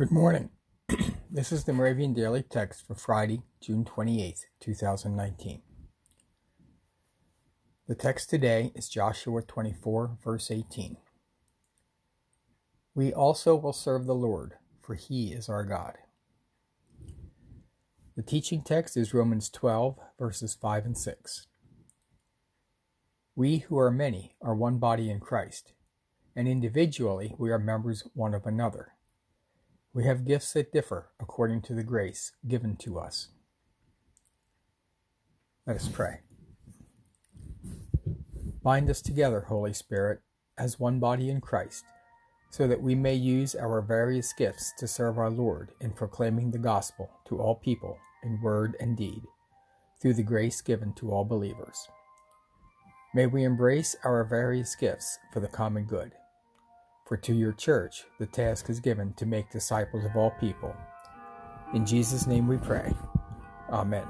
Good morning. this is the Moravian Daily Text for Friday, June 28th, 2019. The text today is Joshua 24, verse 18. We also will serve the Lord, for he is our God. The teaching text is Romans 12, verses 5 and 6. We who are many are one body in Christ, and individually we are members one of another. We have gifts that differ according to the grace given to us. Let us pray. Bind us together, Holy Spirit, as one body in Christ, so that we may use our various gifts to serve our Lord in proclaiming the gospel to all people in word and deed, through the grace given to all believers. May we embrace our various gifts for the common good for to your church the task is given to make disciples of all people. In Jesus' name we pray. Amen.